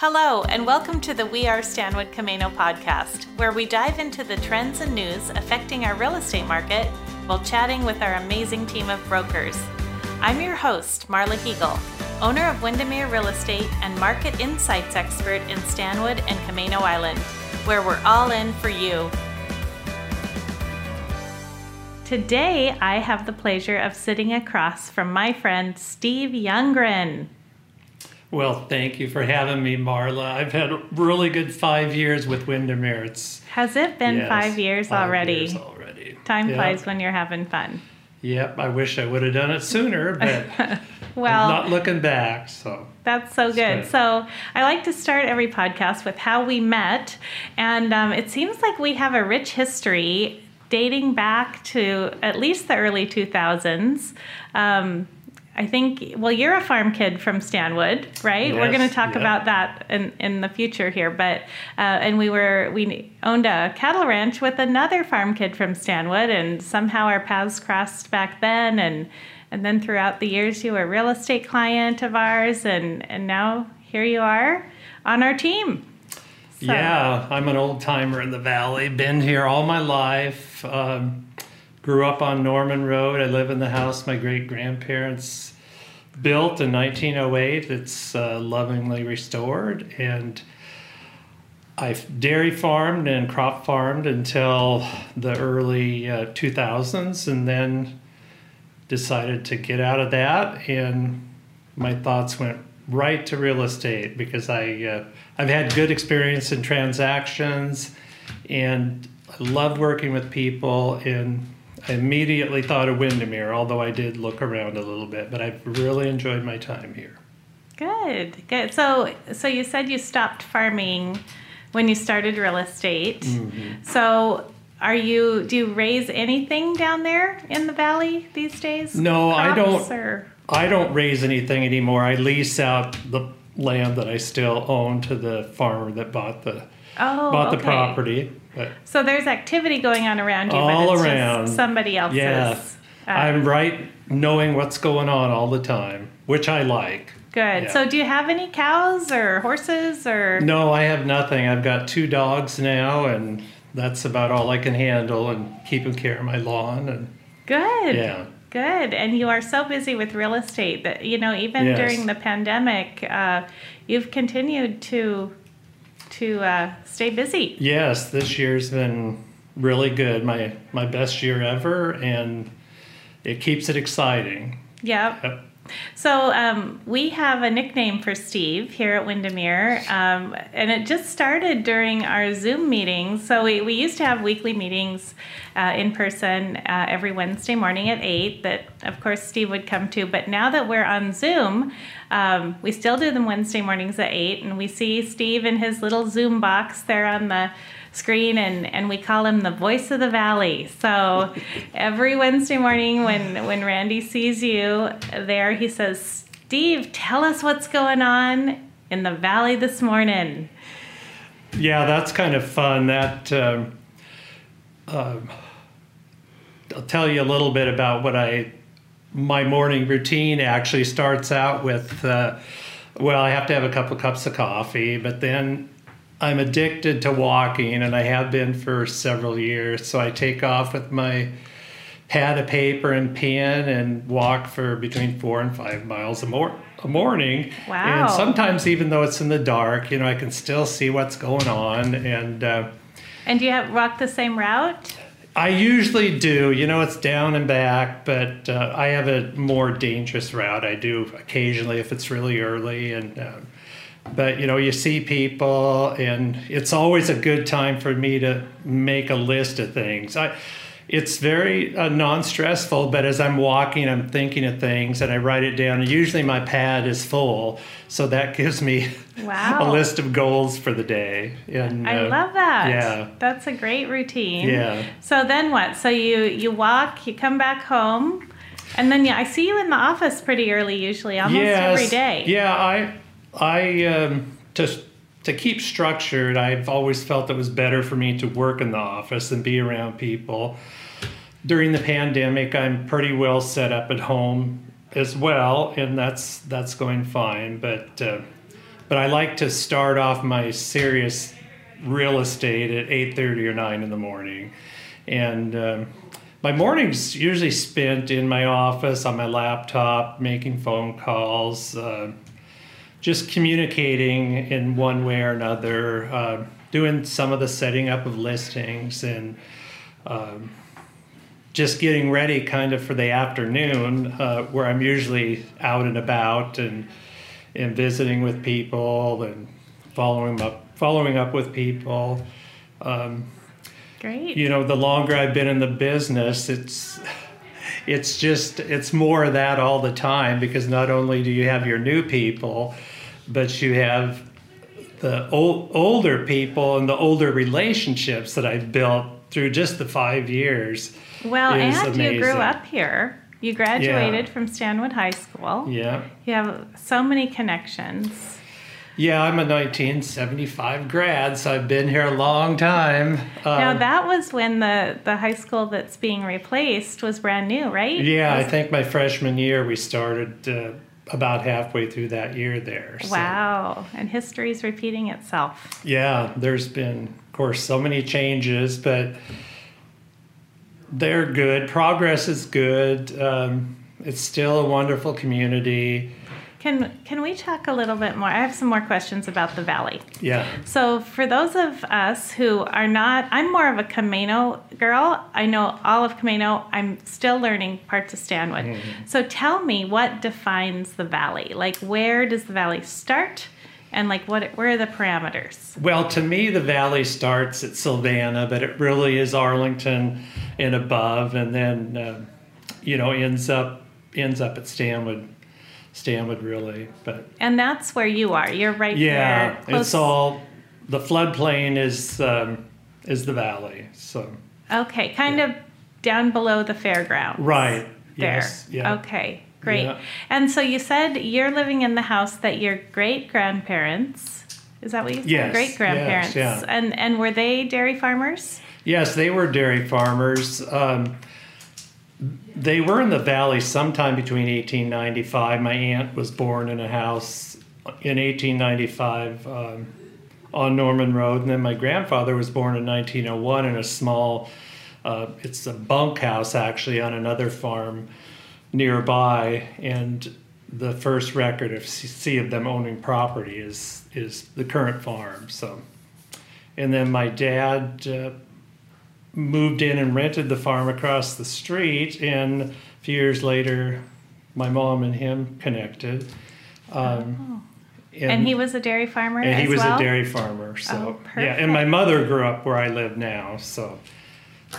Hello, and welcome to the We Are Stanwood Camano podcast, where we dive into the trends and news affecting our real estate market while chatting with our amazing team of brokers. I'm your host, Marla Hegel, owner of Windermere Real Estate and market insights expert in Stanwood and Camano Island, where we're all in for you. Today, I have the pleasure of sitting across from my friend Steve Youngren. Well, thank you for having me, Marla. I've had a really good five years with Windermere. It's Has it been yes, five years five already? years already. Time Yep. flies when you're having fun. Yep, I wish I would have done it sooner, but Well, I'm not looking back. So That's so good. So I like to start every podcast with how we met, and um, it seems like we have a rich history dating back to at least the early 2000s. Um, I think, well, you're a farm kid from Stanwood, right? We're going to talk yeah. about that in, in the future here, but uh, and we were we owned a cattle ranch with another farm kid from Stanwood, and somehow our paths crossed back then, and and then throughout the years, you were a real estate client of ours, and and now here you are on our team. So- yeah, I'm an old timer in the valley. Been here all my life. Um, grew up on Norman Road. I live in the house my great grandparents built in 1908. It's uh, lovingly restored, and I dairy farmed and crop farmed until the early uh, 2000s, and then decided to get out of that. And my thoughts went right to real estate because I uh, I've had good experience in transactions, and I love working with people. And I immediately thought of Windermere, although I did look around a little bit. But I've really enjoyed my time here. Good, good. So so you said you stopped farming when you started real estate. Mm-hmm. So are you do you raise anything down there in the valley these days? No, I don't. Or, I don't raise anything anymore. I lease out the land that I still own to the farmer that bought the oh, bought the property. But So there's activity going on around you, All but it's around. just somebody else's. yeah, uh, I'm right knowing what's going on all the time, which I like. good. yeah. So do you have any cows or horses or? No, I have nothing. I've got two dogs now, and that's about all I can handle, and keeping care of my lawn. And Good. yeah, Good. And you are so busy with real estate that, you know, even Yes. during the pandemic, uh, you've continued to to uh, stay busy. yes, this year's been really good. My my best year ever, and it keeps it exciting. Yep. Yep. So um, we have a nickname for Steve here at Windermere, um, and it just started during our Zoom meetings. So we, we used to have weekly meetings uh, in person uh, every Wednesday morning at eight. That of course Steve would come to. But now that we're on Zoom, um, we still do them Wednesday mornings at eight, and we see Steve in his little Zoom box there on the screen and, and we call him the voice of the valley so every wednesday morning when when randy sees you there he says steve tell us what's going on in the valley this morning Yeah, that's kind of fun. That um, um, I'll tell you a little bit about what I my morning routine actually starts out with. Uh, well, I have to have a couple cups of coffee, but then I'm addicted to walking, and I have been for several years. So I take off with my pad of paper and pen and walk for between four and five miles a, mor- a morning. Wow. And sometimes, even though it's in the dark, you know, I can still see what's going on. And uh, and do you have walk the same route I usually do. You know, it's down and back, but uh, I have a more dangerous route. I do occasionally if it's really early, and um, but you know, you see people, and it's always a good time for me to make a list of things. I, it's very uh, non-stressful, but as I'm walking, I'm thinking of things, and I write it down. And usually, my pad is full, so that gives me Wow. a list of goals for the day. And i uh, love that yeah. that's a great routine Yeah. so then what so you you walk you come back home and then yeah i see you in the office pretty early usually almost every day Yeah, I, I, um, to to keep structured, I've always felt it was better for me to work in the office and be around people. During the pandemic, I'm pretty well set up at home as well, and that's that's going fine. But uh, but I like to start off my serious real estate at 8.30 or 9 in the morning. And um, my mornings usually spent in my office on my laptop, making phone calls, uh, just communicating in one way or another, uh, doing some of the setting up of listings and um, just getting ready kind of for the afternoon uh, where I'm usually out and about and and visiting with people and following up following up with people. Um, Great. You know, the longer I've been in the business, it's it's just it's more of that all the time because not only do you have your new people, but you have the old, older people and the older relationships that I've built through just the five years. Well, and you grew up here. You graduated from Stanwood High School. Yeah. You have so many connections. Yeah, I'm a 1975 grad, so I've been here a long time. now Um, that was when the the high school that's being replaced was brand new, right? yeah, I Was- think my freshman year we started uh, about halfway through that year there. so- Wow, and history's repeating itself. Yeah, there's been, of course, so many changes, but they're good. Progress is good. Um, it's still a wonderful community. Can can we talk a little bit more? I have some more questions about the valley. Yeah. So, for those of us who are not, I'm more of a Camano girl. I know all of Camano. I'm still learning parts of Stanwood. Mm-hmm. So, tell me what defines the valley? Like, where does the valley start? And, like, what where are the parameters? Well, to me, the valley starts at Silvana, but it really is Arlington and above, and then uh, you know ends up ends up at Stanwood. Stanwood, really, but And that's where you are. You're right yeah, there. close- it's all the floodplain is um, is the valley. So Okay, kind of down below the fairground. right, There. yes, yeah. Okay, great. Yeah. And so you said you're living in the house that your great grandparents. Is that what you said? Yes, Great grandparents. yes, yeah. And and were they dairy farmers? Yes, they were dairy farmers. Um, they were in the valley sometime between 1895. My aunt was born in a house in 1895 um, on Norman Road, and then my grandfather was born in 1901 in a small. Uh, it's a bunkhouse actually on another farm nearby, and the first record of see of them owning property is is the current farm. So, and then my dad. Uh, moved in and rented the farm across the street, and a few years later, my mom and him connected. Um, And, he was a dairy farmer and he was well? a dairy farmer. So Oh, yeah, and my mother grew up where I live now. So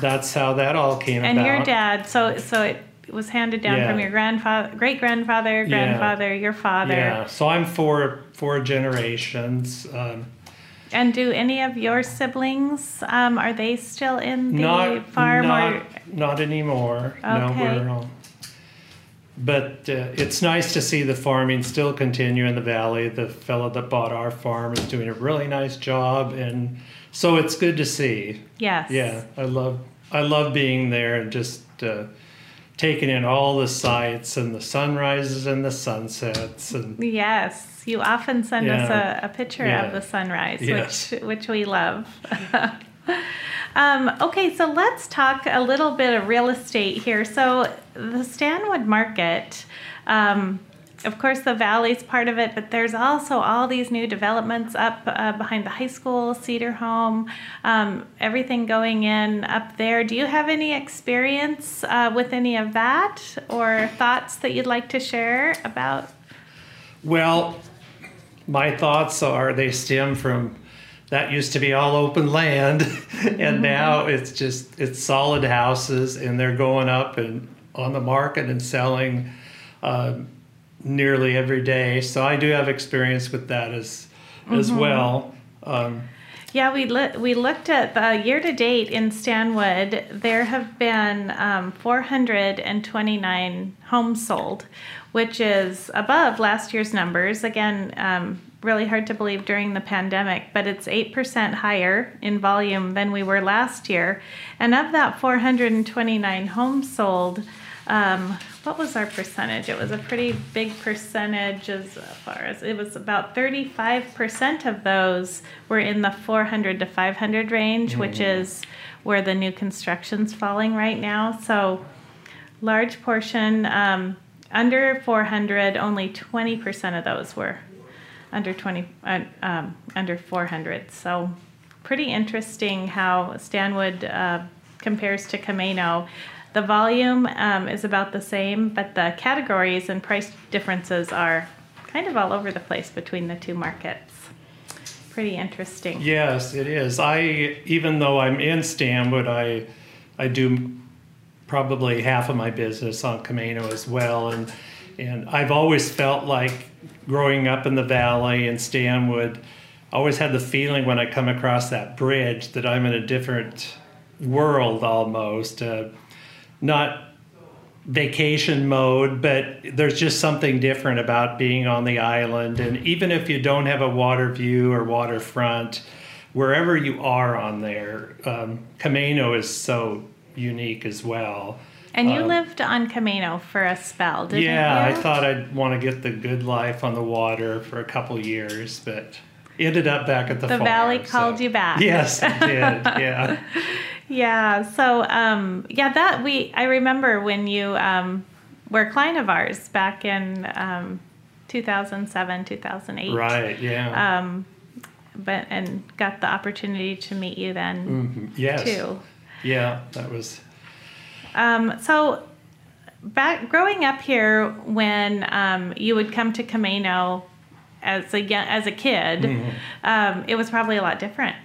that's how that all came And about. your dad, so so it was handed down Yeah. from your grandfather, great grandfather, Yeah. grandfather, your father. Yeah, so I'm four four generations. Um, And do any of your siblings um, are they still in the not farm not, or not anymore. No, we're all. But uh, it's nice to see the farming still continue in the valley. The fellow that bought our farm is doing a really nice job, and so it's good to see. yes? Yeah, I love I love being there and just uh, taking in all the sights and the sunrises and the sunsets and Yes, you often send us a, a picture Yeah. of the sunrise, Yes. which which we love. um, okay, so let's talk a little bit of real estate here. So the Stanwood Market. Um, of course, the valley's part of it, but there's also all these new developments up uh, behind the high school, Cedar Home, um, everything going in up there. Do you have any experience uh, with any of that or thoughts that you'd like to share about Well, my thoughts are they stem from that used to be all open land, and now it's just it's solid houses, and they're going up and on the market and selling um, nearly every day. So I do have experience with that as as well. Um, Yeah, we li- we looked at the year to date in Stanwood. There have been um, 429 homes sold, which is above last year's numbers. Again, um, really hard to believe during the pandemic, but it's 8% higher in volume than we were last year. And of that 429 homes sold, um, what was our percentage? It was a pretty big percentage as far as it was about 35% of those were in the 400 to 500 range, mm-hmm. which is where the new construction's falling right now. So, large portion um, under 400, only 20% of those were under 20 uh, um, under 400. So, pretty interesting how Stanwood uh, compares to Camano. The volume um, is about the same, but the categories and price differences are kind of all over the place between the two markets. Pretty interesting. Yes, it is. I even though I'm in Stanwood, I I do probably half of my business on Camano as well, and and I've always felt like growing up in the valley in Stanwood, I always had the feeling when I come across that bridge that I'm in a different world almost. Uh, not vacation mode, but there's just something different about being on the island. And even if you don't have a water view or waterfront, wherever you are on there, um, is so unique as well. And you um, lived on Camano for a spell, didn't yeah, you? Yeah, I thought I'd want to get the good life on the water for a couple years, but ended up back at the, the farm, valley called so. you back. Yes, it did. Yeah. Yeah. So, um, yeah, that we I remember when you um, were a client of ours back in um, 2007, 2008. Right. Yeah. Um, but and got the opportunity to meet you then. Mm-hmm. Yes. Too. Yeah, that was. Um, so, back growing up here, when um, you would come to Camano as a as a kid, mm-hmm. um, it was probably a lot different.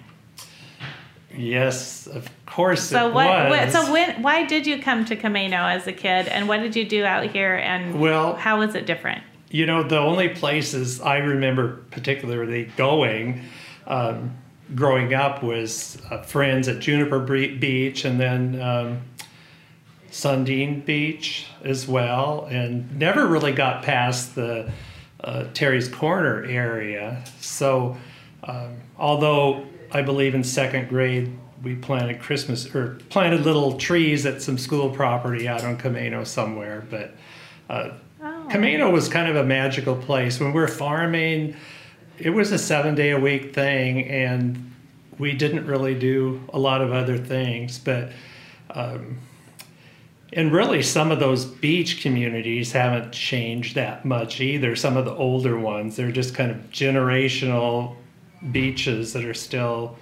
Yes, of course so it what. What, so when, why did you come to Camano as a kid, and what did you do out here, and well, how was it different? You know, the only places I remember particularly going um, growing up was uh, friends at Juniper Beach, and then um, Sundin Beach as well, and never really got past the uh, Terry's Corner area. So, um, although I believe in second grade, we planted Christmas or planted little trees at some school property out on Camano somewhere. But uh, oh. Camano was kind of a magical place. When we were farming, it was a seven day a week thing, and we didn't really do a lot of other things. But um, and really, some of those beach communities haven't changed that much either. Some of the older ones, they're just kind of generational beaches that are still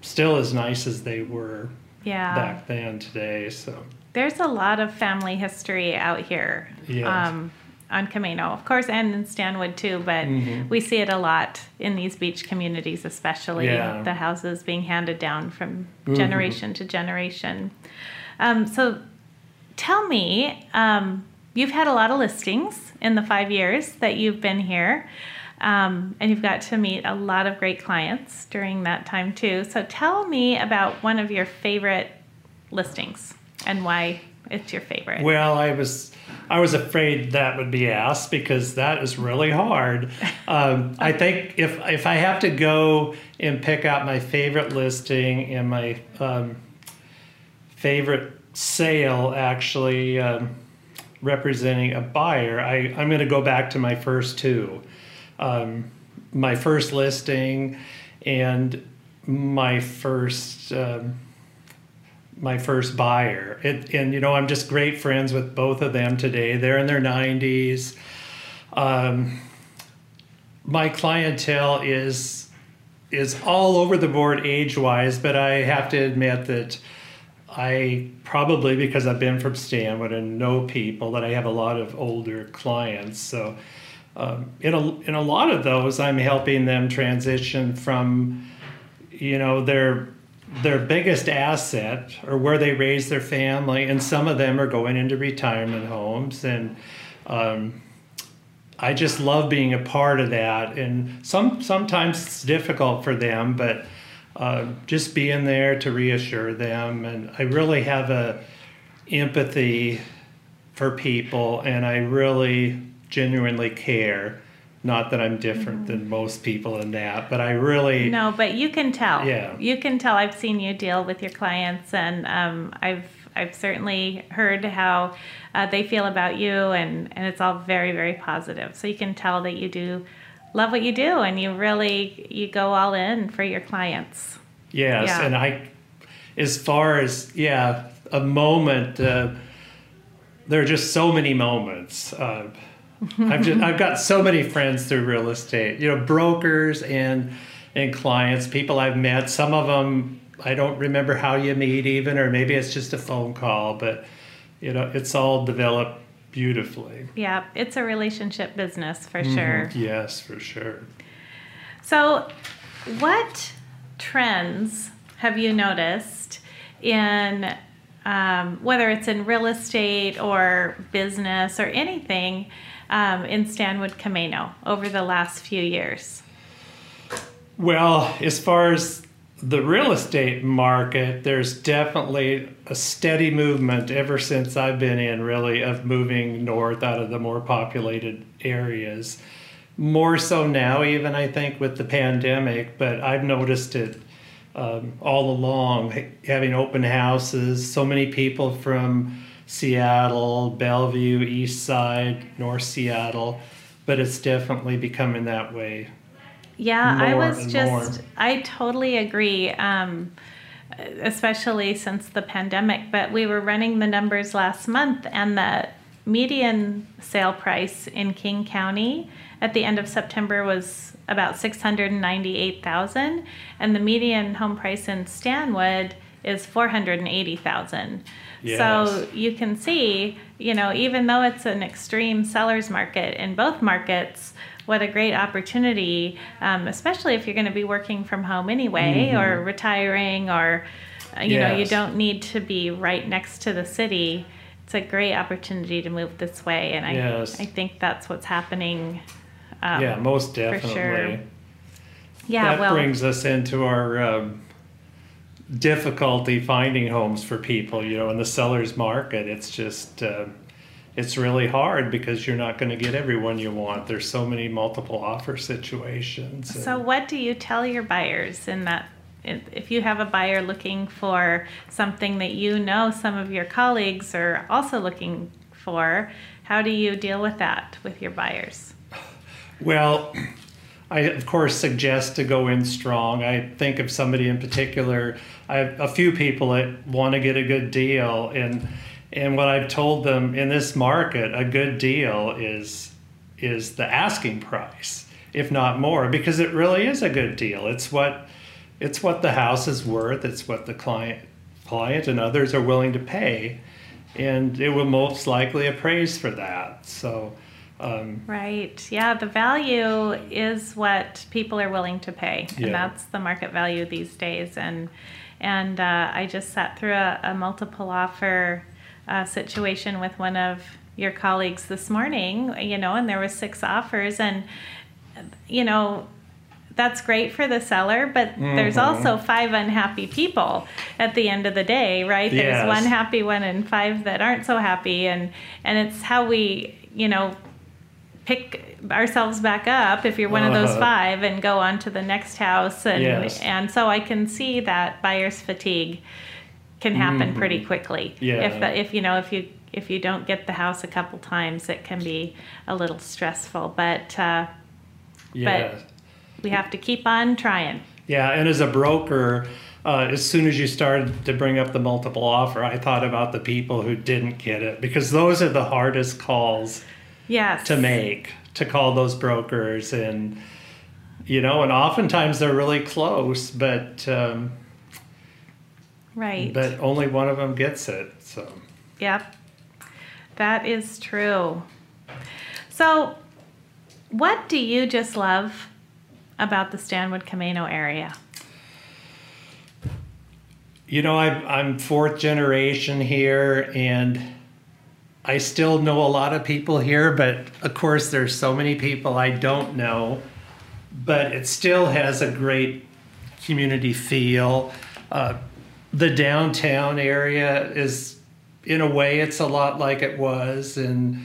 still as nice as they were yeah. back then today. So there's a lot of family history out here. Yes. Um, on Camano, of course, and in Stanwood too, but mm-hmm. we see it a lot in these beach communities, especially yeah. the houses being handed down from mm-hmm. generation to generation. Um, so tell me, um, you've had a lot of listings in the five years that you've been here. Um, and you've got to meet a lot of great clients during that time too. So tell me about one of your favorite listings and why it's your favorite. Well, I was I was afraid that would be asked because that is really hard. Um, I think if if I have to go and pick out my favorite listing and my um, favorite sale, actually um, representing a buyer, I, I'm going to go back to my first two um, my first listing and my first um, my first buyer. It, and you know, I'm just great friends with both of them today. They're in their 90s. Um, my clientele is is all over the board age wise, but I have to admit that I probably because I've been from Stanwood and know people that I have a lot of older clients. So um, in a in a lot of those, I'm helping them transition from, you know, their their biggest asset or where they raise their family, and some of them are going into retirement homes, and um, I just love being a part of that. And some sometimes it's difficult for them, but uh, just being there to reassure them, and I really have a empathy for people, and I really genuinely care. Not that I'm different mm-hmm. than most people in that, but I really no. But you can tell. Yeah, you can tell. I've seen you deal with your clients, and um, I've I've certainly heard how uh, they feel about you, and, and it's all very, very positive. So you can tell that you do love what you do and you really you go all in for your clients. Yes, yeah. and I, as far as yeah, a moment. Uh, there are just so many moments. Uh, I've just I've got so many friends through real estate. You know, brokers and and clients, people I've met. Some of them I don't remember how you meet even, or maybe it's just a phone call. But you know, it's all developed beautifully. Yeah, it's a relationship business for mm-hmm. sure. Yes, for sure. So, what trends have you noticed in um, whether it's in real estate or business or anything um, in Stanwood Camano over the last few years? Well, as far as the real estate market, there's definitely a steady movement ever since I've been in, really, of moving north out of the more populated areas. More so now, even I think with the pandemic, but I've noticed it um, all along, having open houses, so many people from Seattle, Bellevue, East Side, North Seattle, but it's definitely becoming that way. Yeah, I was just, more. I totally agree. Um, especially since the pandemic, but we were running the numbers last month, and the median sale price in King County at the end of September was about 698,000 and the median home price in Stanwood is 480,000. Yes. So you can see, you know, even though it's an extreme seller's market in both markets, what a great opportunity, um, especially if you're going to be working from home anyway mm-hmm. or retiring or, uh, you yes. know, you don't need to be right next to the city. It's a great opportunity to move this way. And I, yes. I think that's what's happening um, yeah, most definitely. Sure. Yeah, that well, brings us into our um, difficulty finding homes for people. You know, in the seller's market, it's just uh, it's really hard because you're not going to get everyone you want. There's so many multiple offer situations. So, what do you tell your buyers in that? If you have a buyer looking for something that you know some of your colleagues are also looking for, how do you deal with that with your buyers? Well, I of course suggest to go in strong. I think of somebody in particular. I have a few people that want to get a good deal, and and what I've told them in this market, a good deal is is the asking price, if not more, because it really is a good deal. It's what it's what the house is worth. It's what the client client and others are willing to pay, and it will most likely appraise for that. So um, right. Yeah. The value is what people are willing to pay, yeah. and that's the market value these days. And and uh, I just sat through a, a multiple offer uh, situation with one of your colleagues this morning. You know, and there was six offers, and you know that's great for the seller, but mm-hmm. there's also five unhappy people at the end of the day, right? Yes. There's one happy one and five that aren't so happy, and and it's how we, you know, pick ourselves back up if you're one uh-huh. of those uh-huh. five and go on to the next house and yes. and so I can see that buyer's fatigue can happen mm-hmm. pretty quickly. Yeah. If the, if you know if you if you don't get the house a couple times, it can be a little stressful. But uh, yeah. but we have to keep on trying. Yeah, and as a broker, uh, as soon as you started to bring up the multiple offer, I thought about the people who didn't get it because those are the hardest calls yes. to make to call those brokers and you know and oftentimes they're really close but um, right. but only one of them gets it so. Yep. That is true. So what do you just love about the stanwood camano area? You know I'm, I'm fourth generation here and I still know a lot of people here, but of course, there's so many people I don't know. But it still has a great community feel. Uh, the downtown area is, in a way, it's a lot like it was, and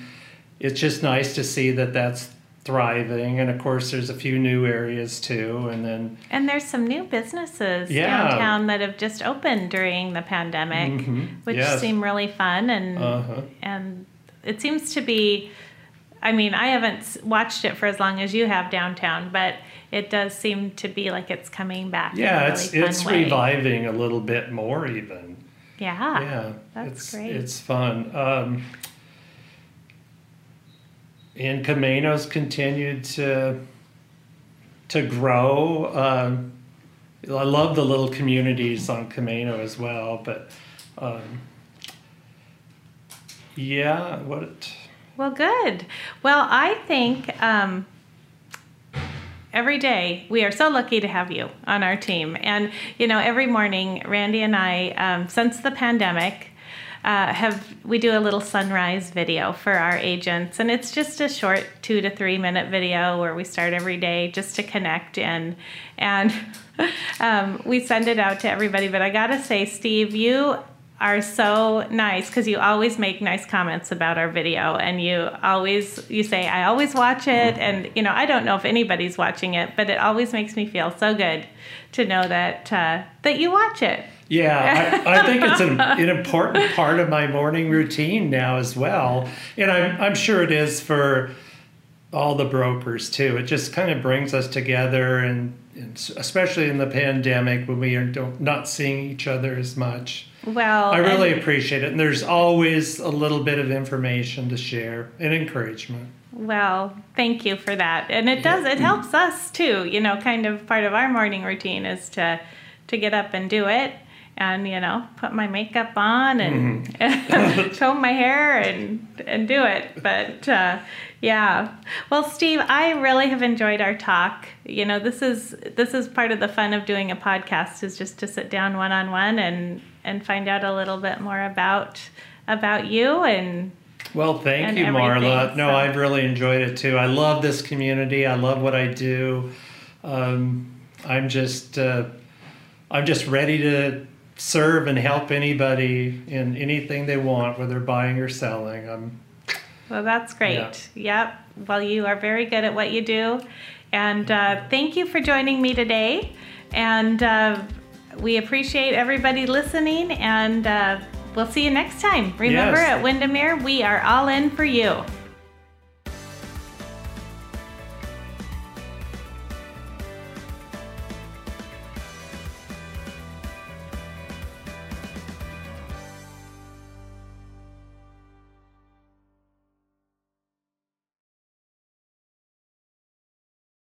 it's just nice to see that that's thriving, and of course, there's a few new areas too, and then And there's some new businesses Yeah. downtown that have just opened during the pandemic, Mhm. which Yes. seem really fun and uh-huh. and it seems to be I mean, I haven't watched it for as long as you have downtown, but it does seem to be like it's coming back. yeah, really it's it's way. reviving a little bit more even. Yeah. yeah, that's it's great. it's fun. Um, and Camano's continued to to grow. Um, I love the little communities on Camano as well, but um, yeah, what Well, good. Well, I think um, every day we are so lucky to have you on our team. And, you know, every morning, Randy and I, um, since the pandemic, uh, have we do a little sunrise video for our agents. And it's just a short two to three minute video where we start every day just to connect in. And um, we send it out to everybody. But i gotta say steve you are so nice because you always make nice comments about our video. And you always you say i always watch it. And you know i don't know if anybody's watching it but it always makes me feel so good to know that uh, that you watch it Yeah, I, I think it's an, an important part of my morning routine now as well. And I'm, I'm sure it is for all the brokers too. It just kind of brings us together, and, and especially in the pandemic when we are don't, seeing each other as much. well I really and- appreciate it. And there's always a little bit of information to share and encouragement. Well, thank you for that. And it does it mm-hmm. helps us too, you know, kind of part of our morning routine is to to get up and do it and you know, put my makeup on and comb my hair and and do it. But uh yeah. Well, Steve, I really have enjoyed our talk. You know, this is this is part of the fun of doing a podcast is just to sit down one on one and and find out a little bit more about about you and Well, thank and you, Marla. everything, No, so- I've really enjoyed it too. I love this community. I love what I do. Um, I'm just, uh, I'm just ready to serve and help anybody in anything they want, whether buying or selling. I'm, Well, that's great. Yep. Well, you are very good at what you do. And uh, thank you for joining me today. And uh, we appreciate everybody listening. And uh, we'll see you next time. Remember, Yes. at Windermere, we are all in for you.